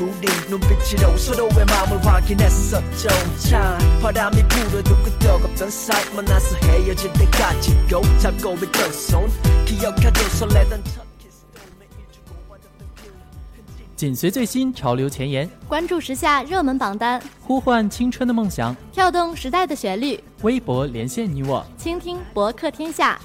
끌려 둘이 눈빛으로 서로의 마음을 확인했었죠 참 바람이 불어도 끄떡없던 사이 만나서 헤어질 때까지 꼭 잡고 있던 손 기억하죠 설레던 첫 키스도 매일 주고받았던 그 흔적 紧随最新潮流前沿，关注时下热门榜单，呼唤青春的梦想。跳动时代的旋律，微博连线你我，倾听博客天下。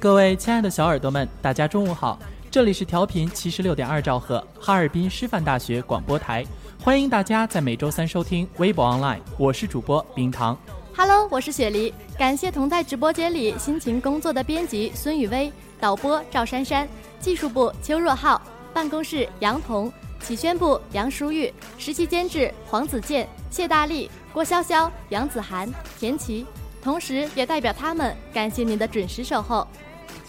各位亲爱的小耳朵们，大家中午好， 这里是调频七十六点二兆赫哈尔滨师范大学广播台，欢迎大家在每周三收听微博 online，我是主播冰糖。Hello，我是雪梨，感谢同在直播间里辛勤工作的编辑孙雨薇、导播赵珊珊、技术部邱若浩、办公室杨彤、企宣部杨淑玉、实习监制黄子健、谢大力、郭潇潇、杨子涵、田琪，同时也代表他们感谢您的准时守候。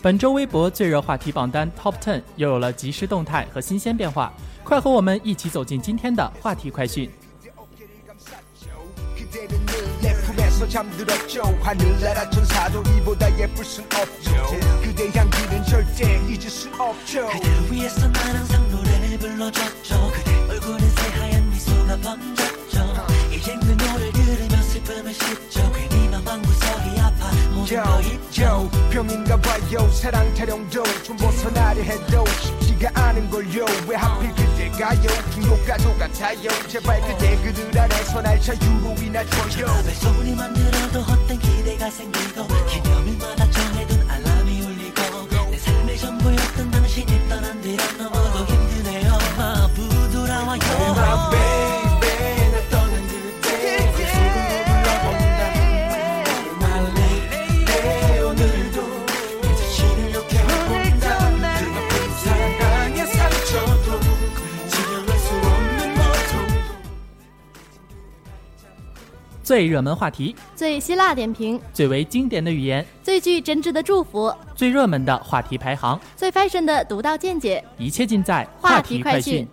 本周微博最热话题榜单 Top Ten 又有了即时动态和新鲜变化，快和我们一起走进今天的话题快讯。Yo, 병인가 봐요. 사랑 타령도 좀 벗어나려 해도 쉽지가 않은걸요. 왜 하필 그대가요? 중독과도 같아요. 제발 그대 그들 안에서 날 자유로이나 줘요. 왜 소리만 들어도 헛된 기대가 생기고 기념일마다 정해둔 알람이 울리고 내 삶의 전부였던 당신이 떠난 뒤로 너무도 힘드네요. 마부 돌아와요 最热门话题，最希腊点评，最为经典的语言，最具真挚的祝福，最热门的话题排行，最 fashion 的独到见解。一切尽在话题题快讯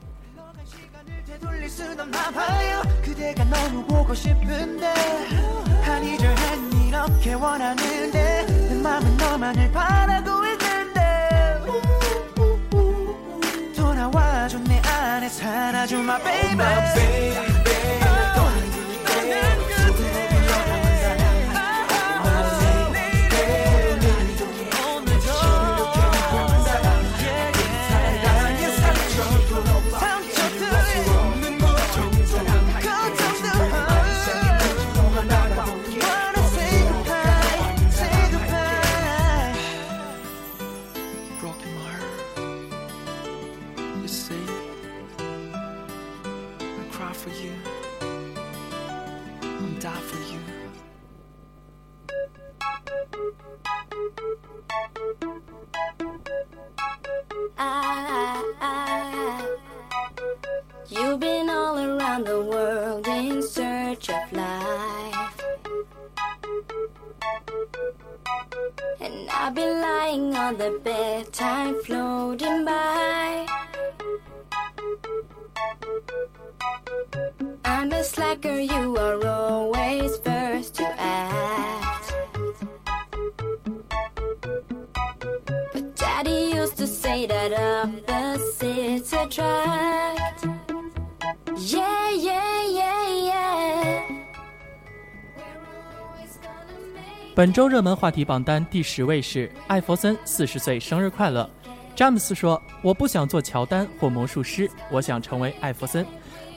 本周热门话题榜单第十位是艾弗森四十岁生日快乐。詹姆斯说：“我不想做乔丹或魔术师，我想成为艾弗森。”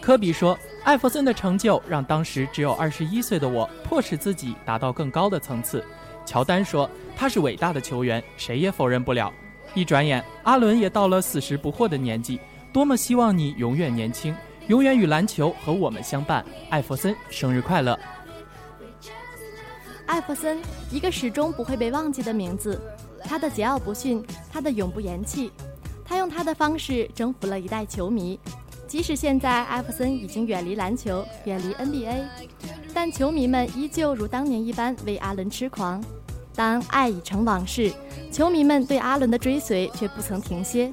科比说：“艾弗森的成就让当时只有二十一岁的我迫使自己达到更高的层次。”乔丹说：“他是伟大的球员，谁也否认不了。”一转眼，阿伦也到了四十不惑的年纪，多么希望你永远年轻，永远与篮球和我们相伴。艾弗森，生日快乐！艾弗森，一个始终不会被忘记的名字。他的桀骜不驯，他的永不言弃，他用他的方式征服了一代球迷。即使现在艾弗森已经远离篮球，远离 NBA，但球迷们依旧如当年一般为阿伦痴狂。当爱已成往事，球迷们对阿伦的追随却不曾停歇。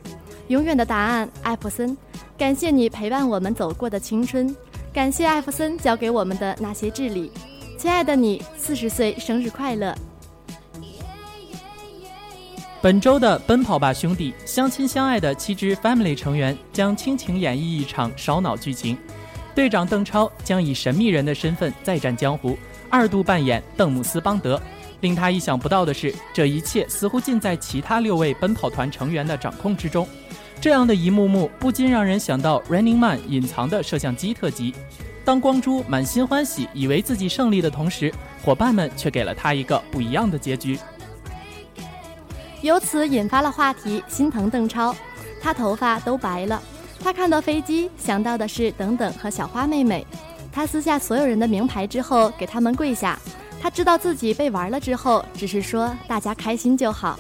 永远的答案，艾弗森，感谢你陪伴我们走过的青春，感谢艾弗森教给我们的那些智理。亲爱的你，四十岁生日快乐！本周的《奔跑吧兄弟》，相亲相爱的七支 Family 成员将倾情演绎一场烧脑剧情。队长邓超将以神秘人的身份再战江湖，二度扮演邓姆斯邦德。令他意想不到的是，这一切似乎尽在其他六位奔跑团成员的掌控之中。这样的一幕幕不禁让人想到《Running Man》隐藏的摄像机特辑。当光洙满心欢喜，以为自己胜利的同时，伙伴们却给了他一个不一样的结局。由此引发了话题，心疼邓超，他头发都白了。他看到飞机，想到的是等等和小花妹妹。他撕下所有人的名牌之后，给他们跪下。他知道自己被玩了之后，只是说大家开心就好。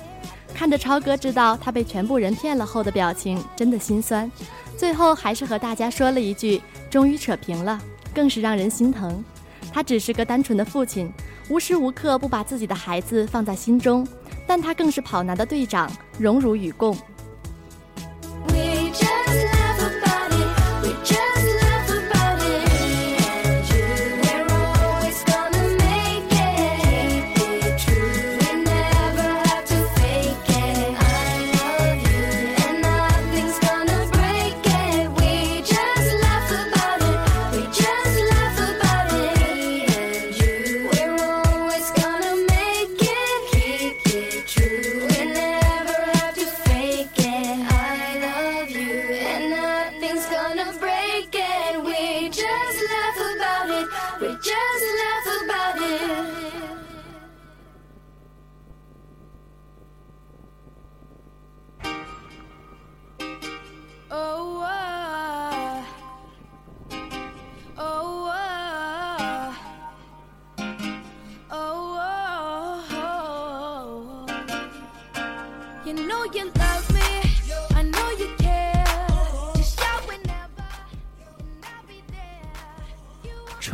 看着超哥知道他被全部人骗了后的表情，真的心酸。最后还是和大家说了一句：“终于扯平了。”更是让人心疼。他只是个单纯的父亲，无时无刻不把自己的孩子放在心中，但他更是跑男的队长，荣辱与共。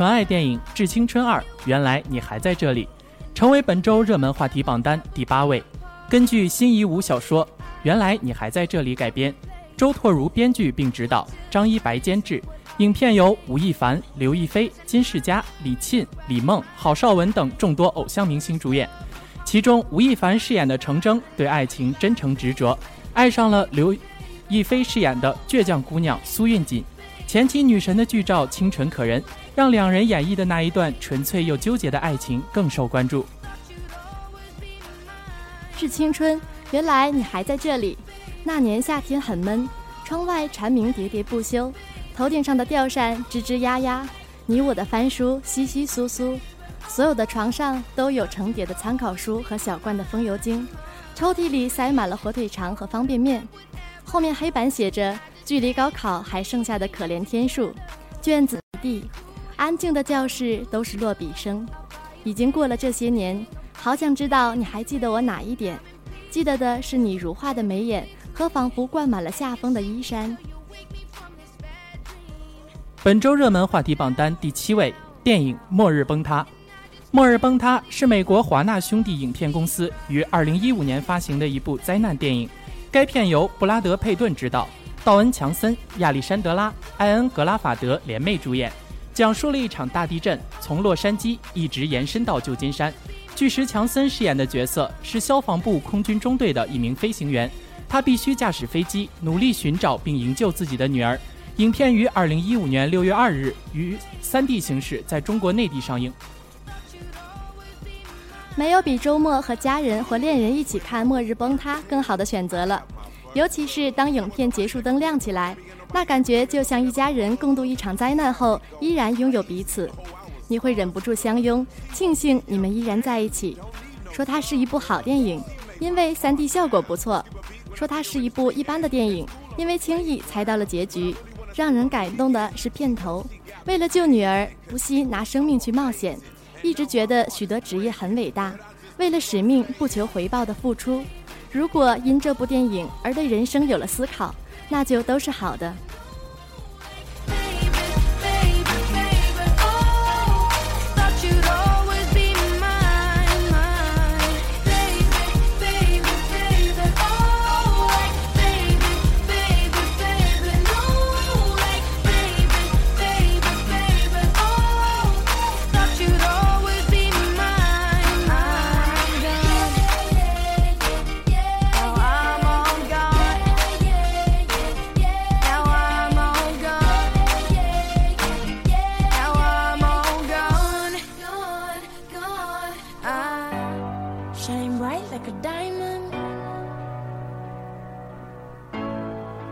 纯爱电影《致青春二》，原来你还在这里，成为本周热门话题榜单第八位。根据辛夷坞小说《原来你还在这里》改编，周拓如编剧并执导，张一白监制。影片由吴亦凡、刘亦菲、金世佳、李沁、李梦、郝邵文等众多偶像明星主演。其中，吴亦凡饰演的程铮对爱情真诚执着，爱上了刘亦菲饰演的倔强姑娘苏韵锦，前期女神的剧照清纯可人，让两人演绎的那一段纯粹又纠结的爱情更受关注。致青春，原来你还在这里。那年夏天很闷，窗外蝉鸣喋喋不休，头顶上的吊扇吱吱呀呀，你我的翻书稀稀疏疏，所有的床上都有成叠的参考书和小罐的风油精，抽屉里塞满了火腿肠和方便面，后面黑板写着距离高考还剩下的可怜天数，卷子一地，安静的教室都是落笔声。已经过了这些年，好想知道你还记得我哪一点？记得的是你如画的眉眼和仿佛灌满了夏风的衣衫。本周热门话题榜单第七位，电影《末日崩塌》。《末日崩塌》是美国华纳兄弟影片公司于2015年发行的一部灾难电影。该片由布拉德·佩顿执导，道恩·强森、亚历山德拉·艾恩·格拉法德联袂主演，讲述了一场大地震从洛杉矶一直延伸到旧金山。巨石，强森饰演的角色是消防部空军中队的一名飞行员，他必须驾驶飞机，努力寻找并营救自己的女儿。影片于二零一五年六月二日于三 D 形式在中国内地上映。没有比周末和家人或恋人一起看《末日崩塌》更好的选择了，尤其是当影片结束灯亮起来，那感觉就像一家人共度一场灾难后依然拥有彼此，你会忍不住相拥，庆幸你们依然在一起。说它是一部好电影，因为 3D 效果不错；说它是一部一般的电影，因为轻易猜到了结局。让人感动的是片头，为了救女儿，不惜拿生命去冒险。一直觉得许多职业很伟大，为了使命不求回报的付出。如果因这部电影而对人生有了思考，那就都是好的。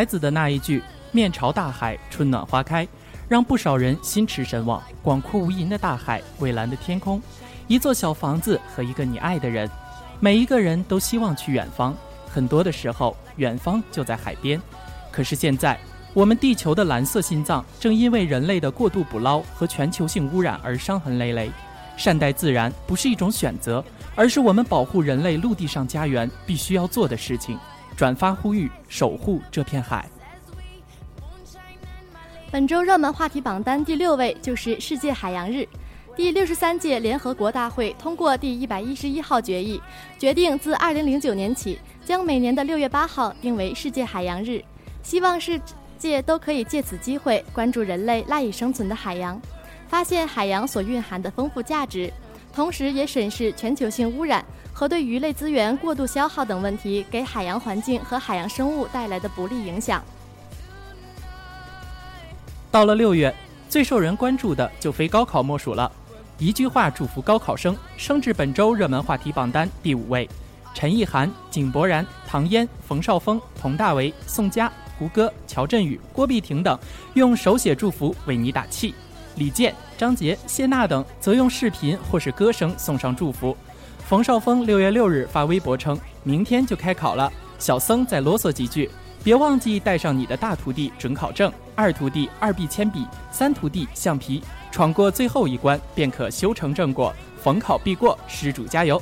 孩子的那一句“面朝大海，春暖花开”，让不少人心驰神往。广阔无垠的大海，蔚蓝的天空，一座小房子和一个你爱的人，每一个人都希望去远方。很多的时候，远方就在海边。可是现在，我们地球的蓝色心脏正因为人类的过度捕捞和全球性污染而伤痕累累。善待自然不是一种选择，而是我们保护人类陆地上家园必须要做的事情。转发呼吁，守护这片海。本周热门话题榜单第六位就是世界海洋日。第六十三届联合国大会通过第一百一十一号决议，决定自二零零九年起，将每年的六月八号定为世界海洋日，希望世界都可以借此机会关注人类赖以生存的海洋，发现海洋所蕴含的丰富价值，同时也审视全球性污染和对鱼类资源过度消耗等问题给海洋环境和海洋生物带来的不利影响。到了六月，最受人关注的就非高考莫属了。一句话祝福高考生，升至本周热门话题榜单第五位。陈意涵、井柏然、唐嫣、冯绍峰、佟大为、宋佳、胡歌、乔振宇、郭碧婷等用手写祝福为你打气；李健、张杰、谢娜等则用视频或是歌声送上祝福。冯绍峰六月六日发微博称：“明天就开考了，小僧再啰嗦几句，别忘记带上你的大徒弟准考证、二徒弟二 B 铅笔、三徒弟橡皮，闯过最后一关便可修成正果，逢考必过，施主加油！”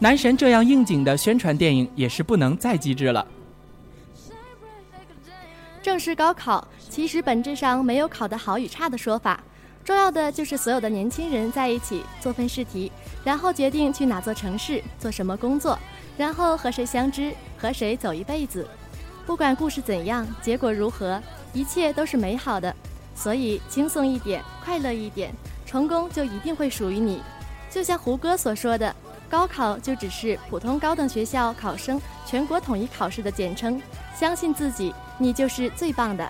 男神这样应景的宣传电影也是不能再机智了。正式高考其实本质上没有考得好与差的说法，重要的就是所有的年轻人在一起做份试题，然后决定去哪座城市做什么工作，然后和谁相知，和谁走一辈子。不管故事怎样，结果如何，一切都是美好的。所以轻松一点，快乐一点，成功就一定会属于你。就像胡歌所说的，高考就只是普通高等学校考生全国统一考试的简称。相信自己，你就是最棒的。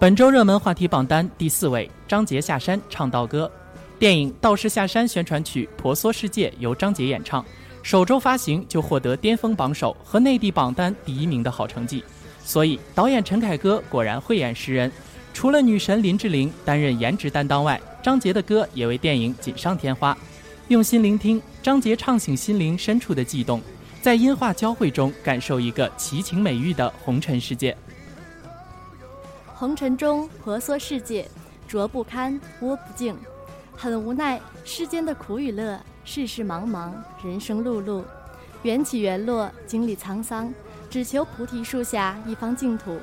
本周热门话题榜单第四位，张杰下山唱道歌。电影《道士下山》宣传曲《婆娑世界》由张杰演唱，首周发行就获得巅峰榜首和内地榜单第一名的好成绩。所以导演陈凯歌果然慧眼识人，除了女神林志玲担任颜值担当外，张杰的歌也为电影锦上添花。用心聆听，张杰唱醒心灵深处的悸动，在音画交汇中感受一个奇情美玉的红尘世界。红尘中婆娑世界，浊不堪，窝不净，很无奈世间的苦与乐，世事茫茫，人生碌碌，缘起缘落，经历沧桑，只求菩提树下一方净土，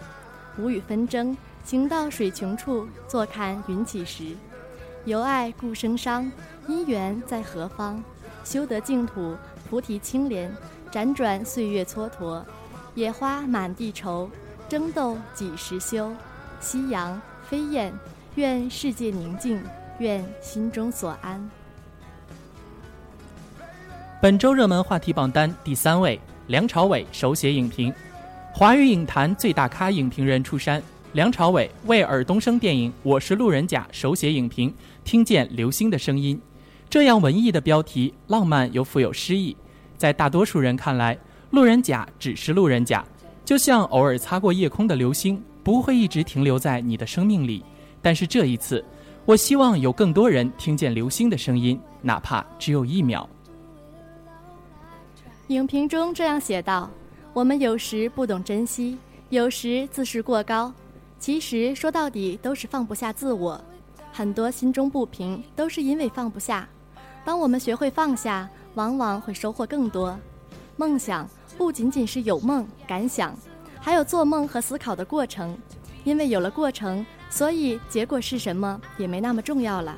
无与纷争，行到水穷处，坐看云起时。由爱故生伤，因缘在何方？修得净土，菩提清莲，辗转岁月蹉跎，野花满地愁，争斗几时休？夕阳飞燕，愿世界宁静，愿心中所安。本周热门话题榜单第三位，梁朝伟手写影评。华语影坛最大咖影评人出山，梁朝伟为尔冬升电影《我是路人甲》手写影评，听见流星的声音。这样文艺的标题，浪漫又富有诗意。在大多数人看来，路人甲只是路人甲，就像偶尔擦过夜空的流星，不会一直停留在你的生命里。但是这一次，我希望有更多人听见流星的声音，哪怕只有一秒。影评中这样写道：“我们有时不懂珍惜，有时自视过高，其实说到底都是放不下自我。很多心中不平，都是因为放不下。当我们学会放下，往往会收获更多。梦想不仅仅是有梦、敢想，还有做梦和思考的过程。因为有了过程，所以结果是什么也没那么重要了。”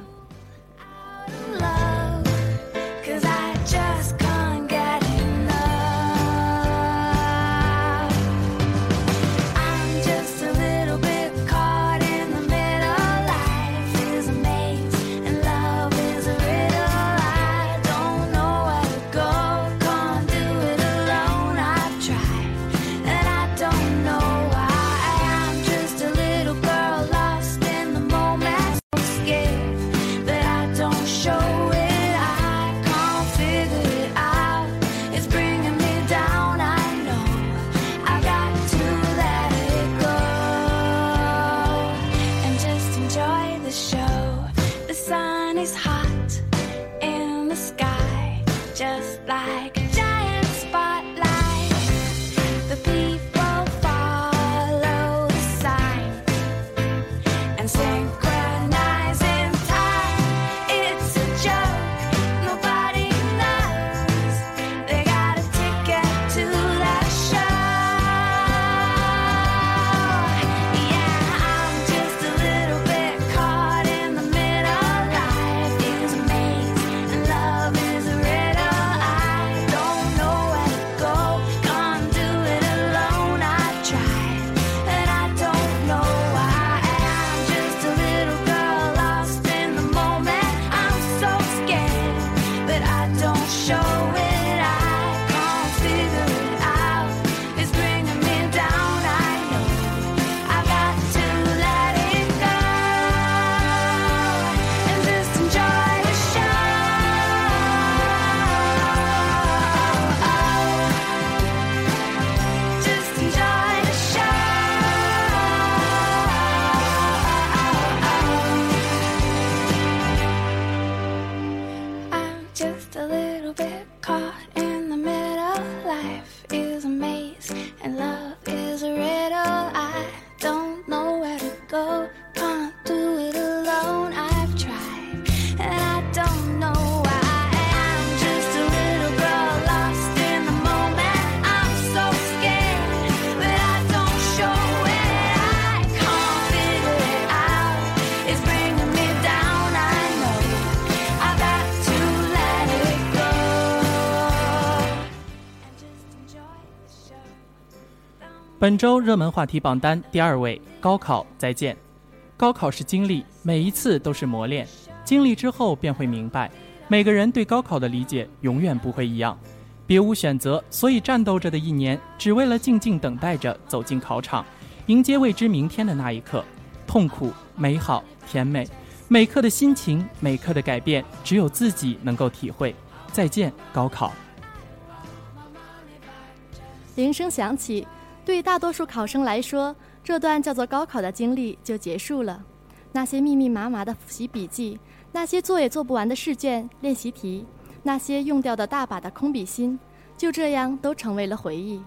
本周热门话题榜单第二位，高考再见。高考是经历，每一次都是磨练。经历之后便会明白，每个人对高考的理解永远不会一样。别无选择，所以战斗着的一年，只为了静静等待着走进考场，迎接未知明天的那一刻。痛苦、美好、甜美，每刻的心情，每刻的改变，只有自己能够体会。再见，高考。铃声响起，对大多数考生来说，这段叫做高考的经历就结束了。那些密密麻麻的复习笔记，那些做也做不完的试卷、练习题，那些用掉的大把的空笔芯，就这样都成为了回忆。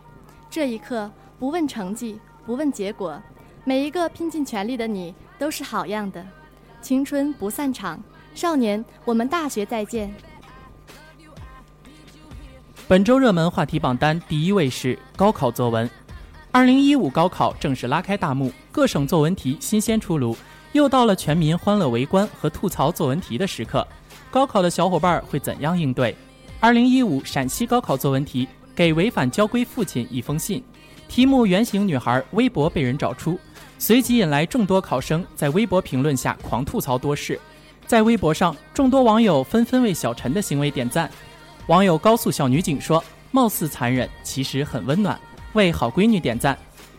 这一刻，不问成绩，不问结果，每一个拼尽全力的你都是好样的。青春不散场，少年，我们大学再见。本周热门话题榜单第一位是高考作文。二零一五高考正式拉开大幕，各省作文题新鲜出炉，又到了全民欢乐围观和吐槽作文题的时刻。高考的小伙伴会怎样应对？二零一五陕西高考作文题：给违反交规父亲一封信。题目原型女孩微博被人找出，随即引来众多考生在微博评论下狂吐槽多事。在微博上，众多网友纷纷为小陈的行为点赞。网友高速小女警说：“貌似残忍，其实很温暖。”为好闺女点赞。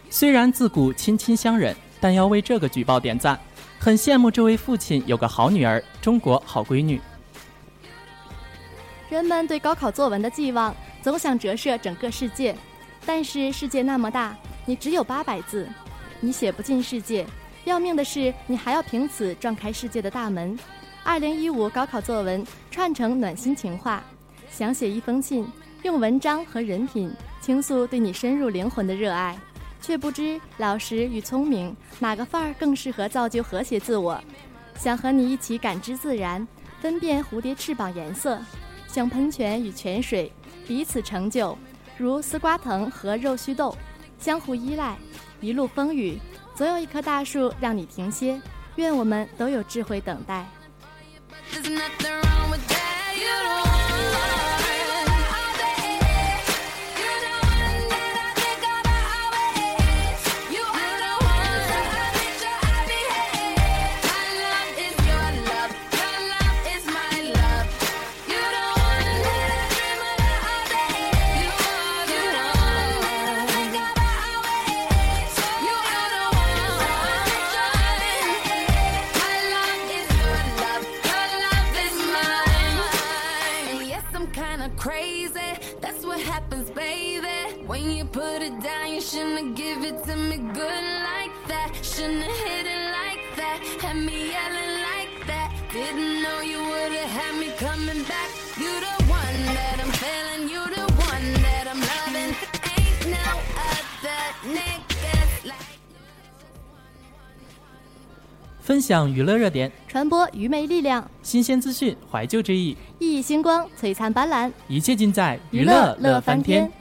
虽然自古亲亲相忍，但要为这个举报点赞。很羡慕这位父亲有个好女儿，中国好闺女。人们对高考作文的寄望总想折射整个世界，但是世界那么大，你只有八百字，你写不进世界。要命的是，你还要凭此撞开世界的大门。二零一五高考作文串成暖心情话，想写一封信，用文章和人品倾诉对你深入灵魂的热爱，却不知老实与聪明哪个范儿更适合造就和谐自我。想和你一起感知自然，分辨蝴蝶翅膀颜色，像喷泉与泉水彼此成就，如丝瓜藤和肉须豆相互依赖。一路风雨，总有一棵大树让你停歇。愿我们都有智慧等待。分享娱乐热点、传播愚昧力量，新鲜资讯、怀旧之意，熠熠星光，璀璨斑斓，一切尽在娱乐乐乐翻天。。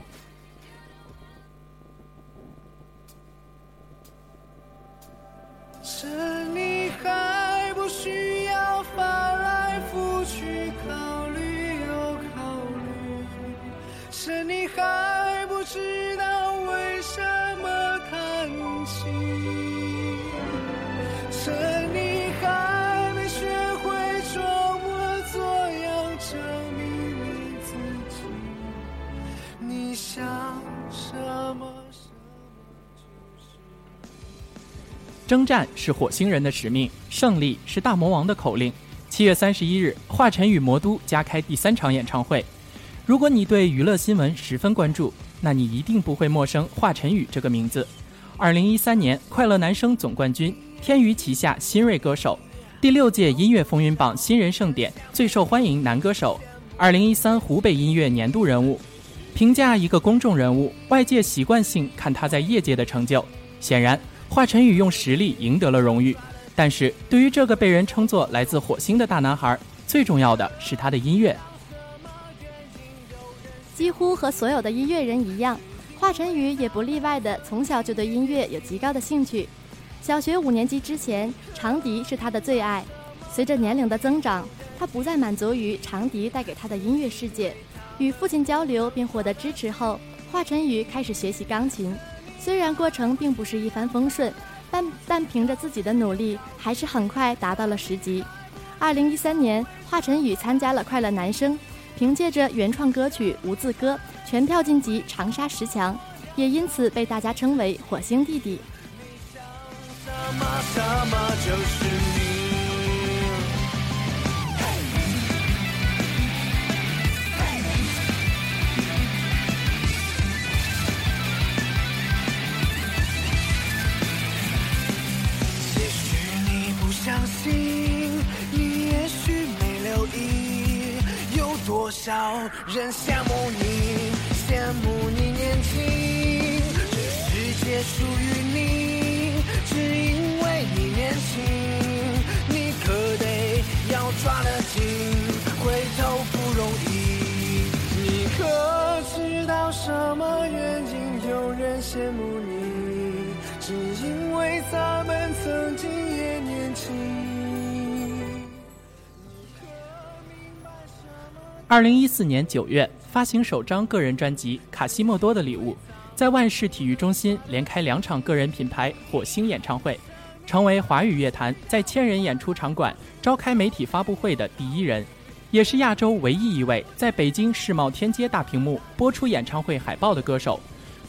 征战是火星人的使命，胜利是大魔王的口令。七月三十一日，华晨宇魔都加开第三场演唱会。如果你对娱乐新闻十分关注，那你一定不会陌生华晨宇这个名字。二零一三年快乐男声总冠军，天娱旗下新锐歌手，第六届音乐风云榜新人盛典最受欢迎男歌手，二零一三湖北音乐年度人物。评价一个公众人物，外界习惯性看他在业界的成就。显然，华晨宇用实力赢得了荣誉。但是对于这个被人称作来自火星的大男孩，最重要的是他的音乐。几乎和所有的音乐人一样，华晨宇也不例外的从小就对音乐有极高的兴趣。小学五年级之前，长笛是他的最爱。随着年龄的增长，他不再满足于长笛带给他的音乐世界。与父亲交流并获得支持后，华晨宇开始学习钢琴。虽然过程并不是一帆风顺，但但凭着自己的努力，还是很快达到了十级。二零一三年，华晨宇参加了《快乐男声》，凭借着原创歌曲《无字歌》全票晋级长沙十强，也因此被大家称为“火星弟弟”。什么什么就是你少人羡慕你，羡慕你年轻，这世界属于你，只因为你年轻，你可得要抓得紧，回头不容易。你可知道什么原因有人羡慕你？只因为咱们曾经二零一四年九月发行首张个人专辑《卡西莫多的礼物》，在万市体育中心连开两场个人品牌火星演唱会，成为华语乐坛在千人演出场馆召开媒体发布会的第一人，也是亚洲唯一一位在北京世贸天阶大屏幕播出演唱会海报的歌手。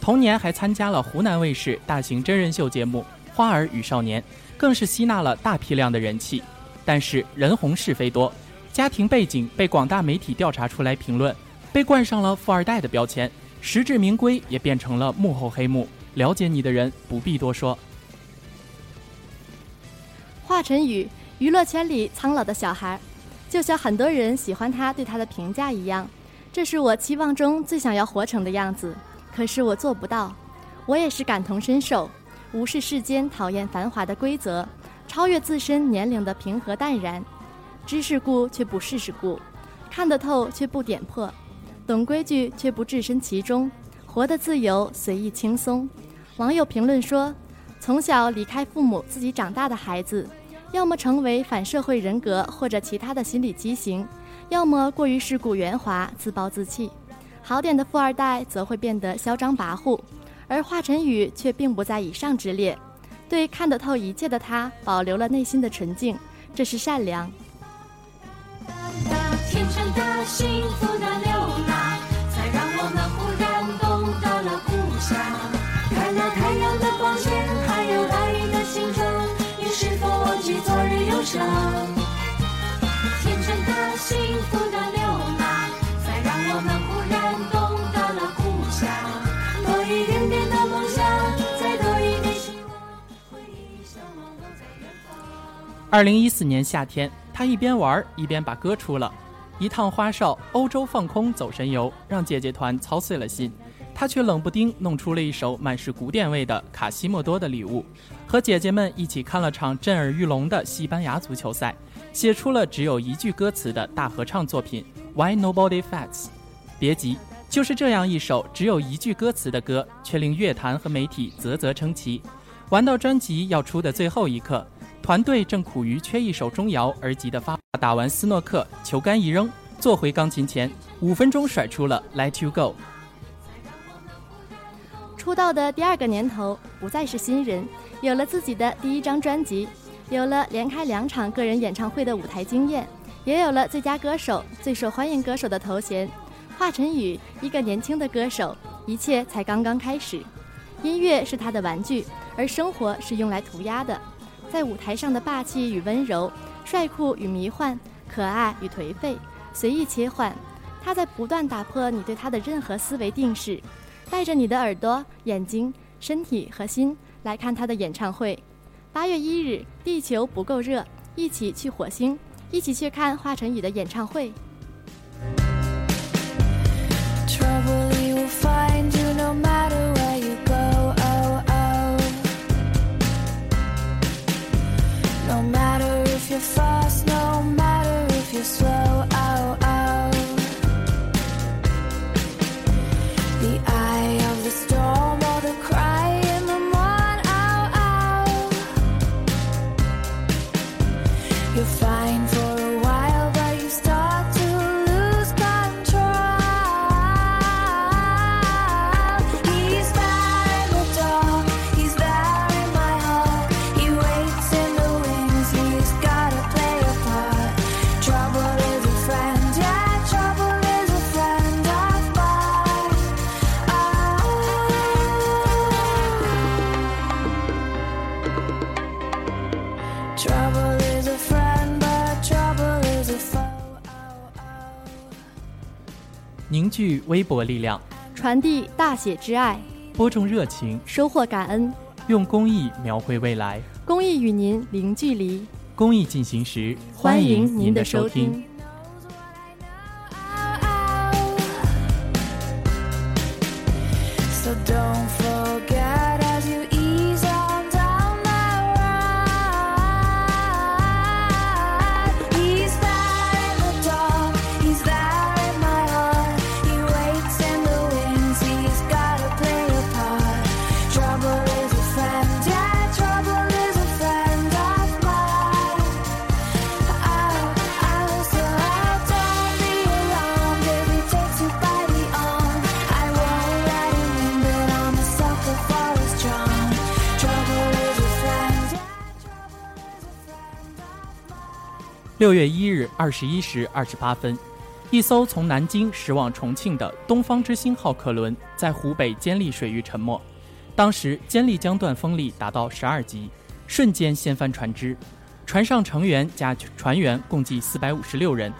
同年还参加了湖南卫视大型真人秀节目《花儿与少年》，更是吸纳了大批量的人气。但是人红是非多，家庭背景被广大媒体调查出来评论，被冠上了富二代的标签，实至名归，也变成了幕后黑幕。了解你的人不必多说。华晨宇，娱乐圈里苍老的小孩，就像很多人喜欢他对他的评价一样，这是我期望中最想要活成的样子。可是我做不到，我也是感同身受，无视世间讨厌繁华的规则，超越自身年龄的平和淡然，知世故却不世事故，看得透却不点破，懂规矩却不置身其中，活得自由随意轻松。网友评论说：“从小离开父母自己长大的孩子。”要么成为反社会人格或者其他的心理畸形，要么过于世故圆滑、自暴自弃。好点的富二代则会变得嚣张跋扈，而华晨宇却并不在以上之列。对看得透一切的他，保留了内心的纯净，这是善良。天真幸福的流浪，才让我们忽然懂得了故乡。看那太阳的光线，还有爱的形状，你是否忘记昨日忧伤？天真的幸福的流浪，才让我们忽然懂得了故乡。多一点点的梦想，再多一点希望，回忆向往都在远方。二零一四年夏天，他一边玩一边把歌出了。一趟花哨欧洲放空走神游，让姐姐团操碎了心，他却冷不丁弄出了一首满是古典味的卡西莫多的礼物，和姐姐们一起看了场震耳欲聋的西班牙足球赛，写出了只有一句歌词的大合唱作品《Why Nobody Fights》。别急，就是这样一首只有一句歌词的歌，却令乐坛和媒体啧啧称奇。玩到专辑要出的最后一刻，团队正苦于缺一首钟摇而急得发。打完斯诺克，球杆一扔，坐回钢琴前，五分钟甩出了《Let You Go》。出道的第二个年头，不再是新人，有了自己的第一张专辑，有了连开两场个人演唱会的舞台经验，也有了最佳歌手、最受欢迎歌手的头衔。华晨宇，一个年轻的歌手，一切才刚刚开始。音乐是他的玩具，而生活是用来涂鸦的。在舞台上的霸气与温柔，帅酷与迷幻，可爱与颓废，随意切换。他在不断打破你对他的任何思维定式，带着你的耳朵、眼睛、身体和心来看他的演唱会。八月一日，地球不够热，一起去火星，一起去看华晨宇的演唱会。Trouble you're fast, no matter if you're slow. Oh, oh. The eye of the storm or the cry in the morn. Oh. oh. You're 聚微薄力量，传递大写之爱，播种热情，收获感恩，用公益描绘未来。公益与您零距离。公益进行时，欢迎您您的收收听。六月一日二十一时二十八分，一艘从南京驶往重庆的“东方之星”号客轮在湖北监利水域沉没。当时监利江段风力达到十二级，瞬间掀翻船只，船上成员加船员共计四百五十六人，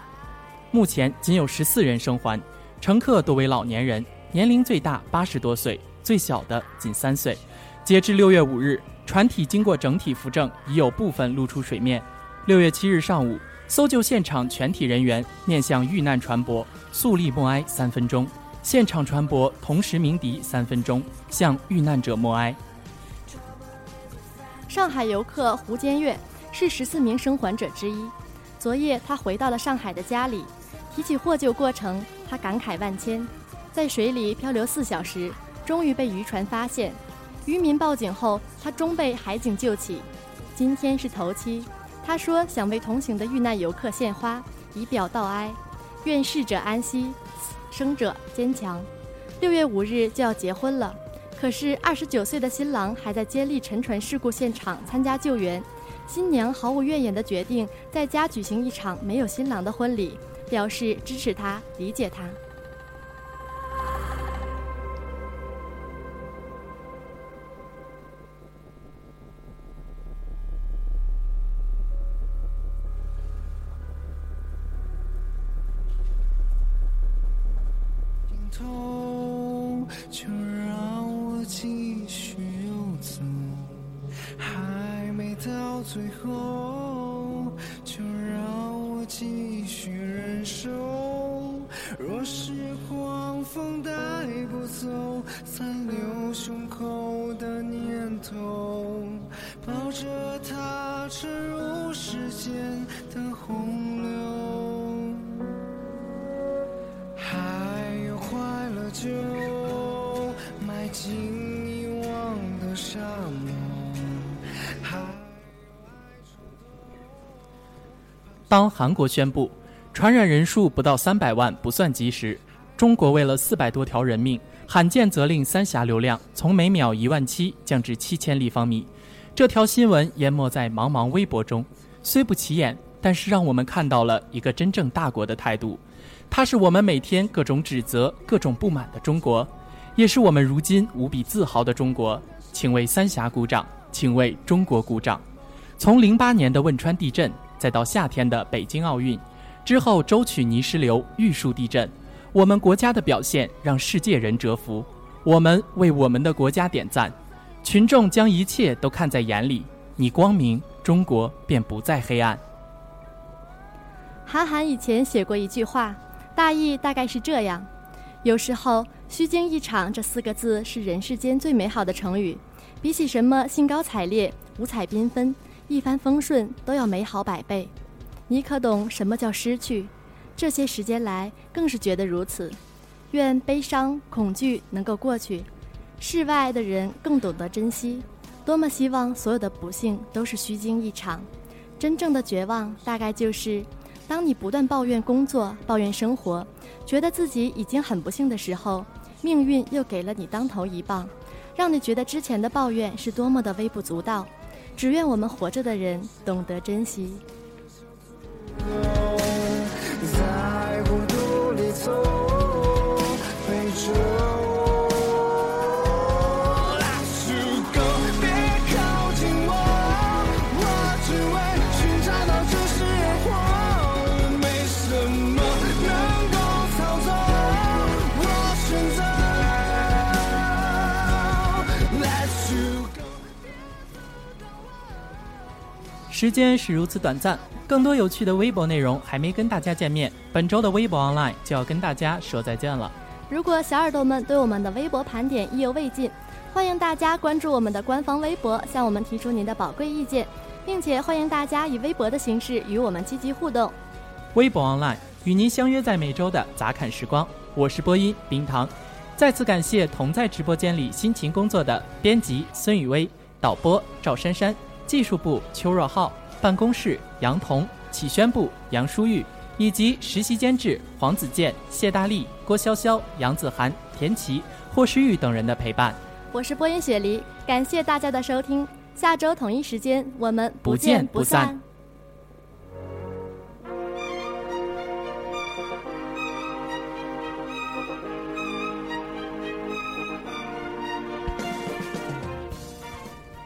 目前仅有十四人生还，乘客多为老年人，年龄最大八十多岁，最小的仅三岁。截至六月五日，船体经过整体扶正，已有部分露出水面。六月七日上午，搜救现场全体人员面向遇难船舶肃立默哀三分钟，现场船舶同时鸣笛三分钟，向遇难者默哀。上海游客胡坚月是十四名生还者之一。昨夜，他回到了上海的家里，提起获救过程，他感慨万千。在水里漂流四小时，终于被渔船发现。渔民报警后，他终被海警救起。今天是头七，他说想为同行的遇难游客献花，以表道哀，愿逝者安息，生者坚强。六月五日就要结婚了。可是，二十九岁的新郎还在接力沉船事故现场参加救援。新娘毫无怨言地决定在家举行一场没有新郎的婚礼，表示支持他、理解他。当韩国宣布传染人数不到三百万不算及时，中国为了四百多条人命，罕见责令三峡流量从每秒一万七降至七千立方米。这条新闻淹没在茫茫微博中，虽不起眼，但是让我们看到了一个真正大国的态度。它是我们每天各种指责、各种不满的中国，也是我们如今无比自豪的中国。请为三峡鼓掌，请为中国鼓掌。从零八年的汶川地震，再到夏天的北京奥运，之后舟曲泥石流、玉树地震，我们国家的表现让世界人折服。我们为我们的国家点赞，群众将一切都看在眼里，你光明，中国便不再黑暗。韩寒以前写过一句话，大意大概是这样：有时候“虚惊一场”这四个字是人世间最美好的成语，比起什么兴高采烈、五彩缤纷、一帆风顺都要美好百倍。你可懂什么叫失去？这些时间来，更是觉得如此。愿悲伤、恐惧能够过去，世外的人更懂得珍惜。多么希望所有的不幸都是虚惊一场，真正的绝望大概就是。当你不断抱怨工作、抱怨生活，觉得自己已经很不幸的时候，命运又给了你当头一棒，让你觉得之前的抱怨是多么的微不足道。只愿我们活着的人懂得珍惜。时间是如此短暂，更多有趣的微博内容还没跟大家见面。本周的微博 online 就要跟大家说再见了。如果小耳朵们对我们的微博盘点意犹未尽，欢迎大家关注我们的官方微博，向我们提出您的宝贵意见，并且欢迎大家以微博的形式与我们积极互动。微博 online 与您相约在每周的杂侃时光，我是播音冰糖。再次感谢同在直播间里辛勤工作的编辑孙雨薇、导播赵珊珊、技术部邱若浩、办公室杨彤、企宣部杨淑玉，以及实习监制黄子健、谢大力、郭潇潇、杨子涵、田琪、霍诗玉等人的陪伴。我是播音雪梨，感谢大家的收听，下周同一时间我们不见不散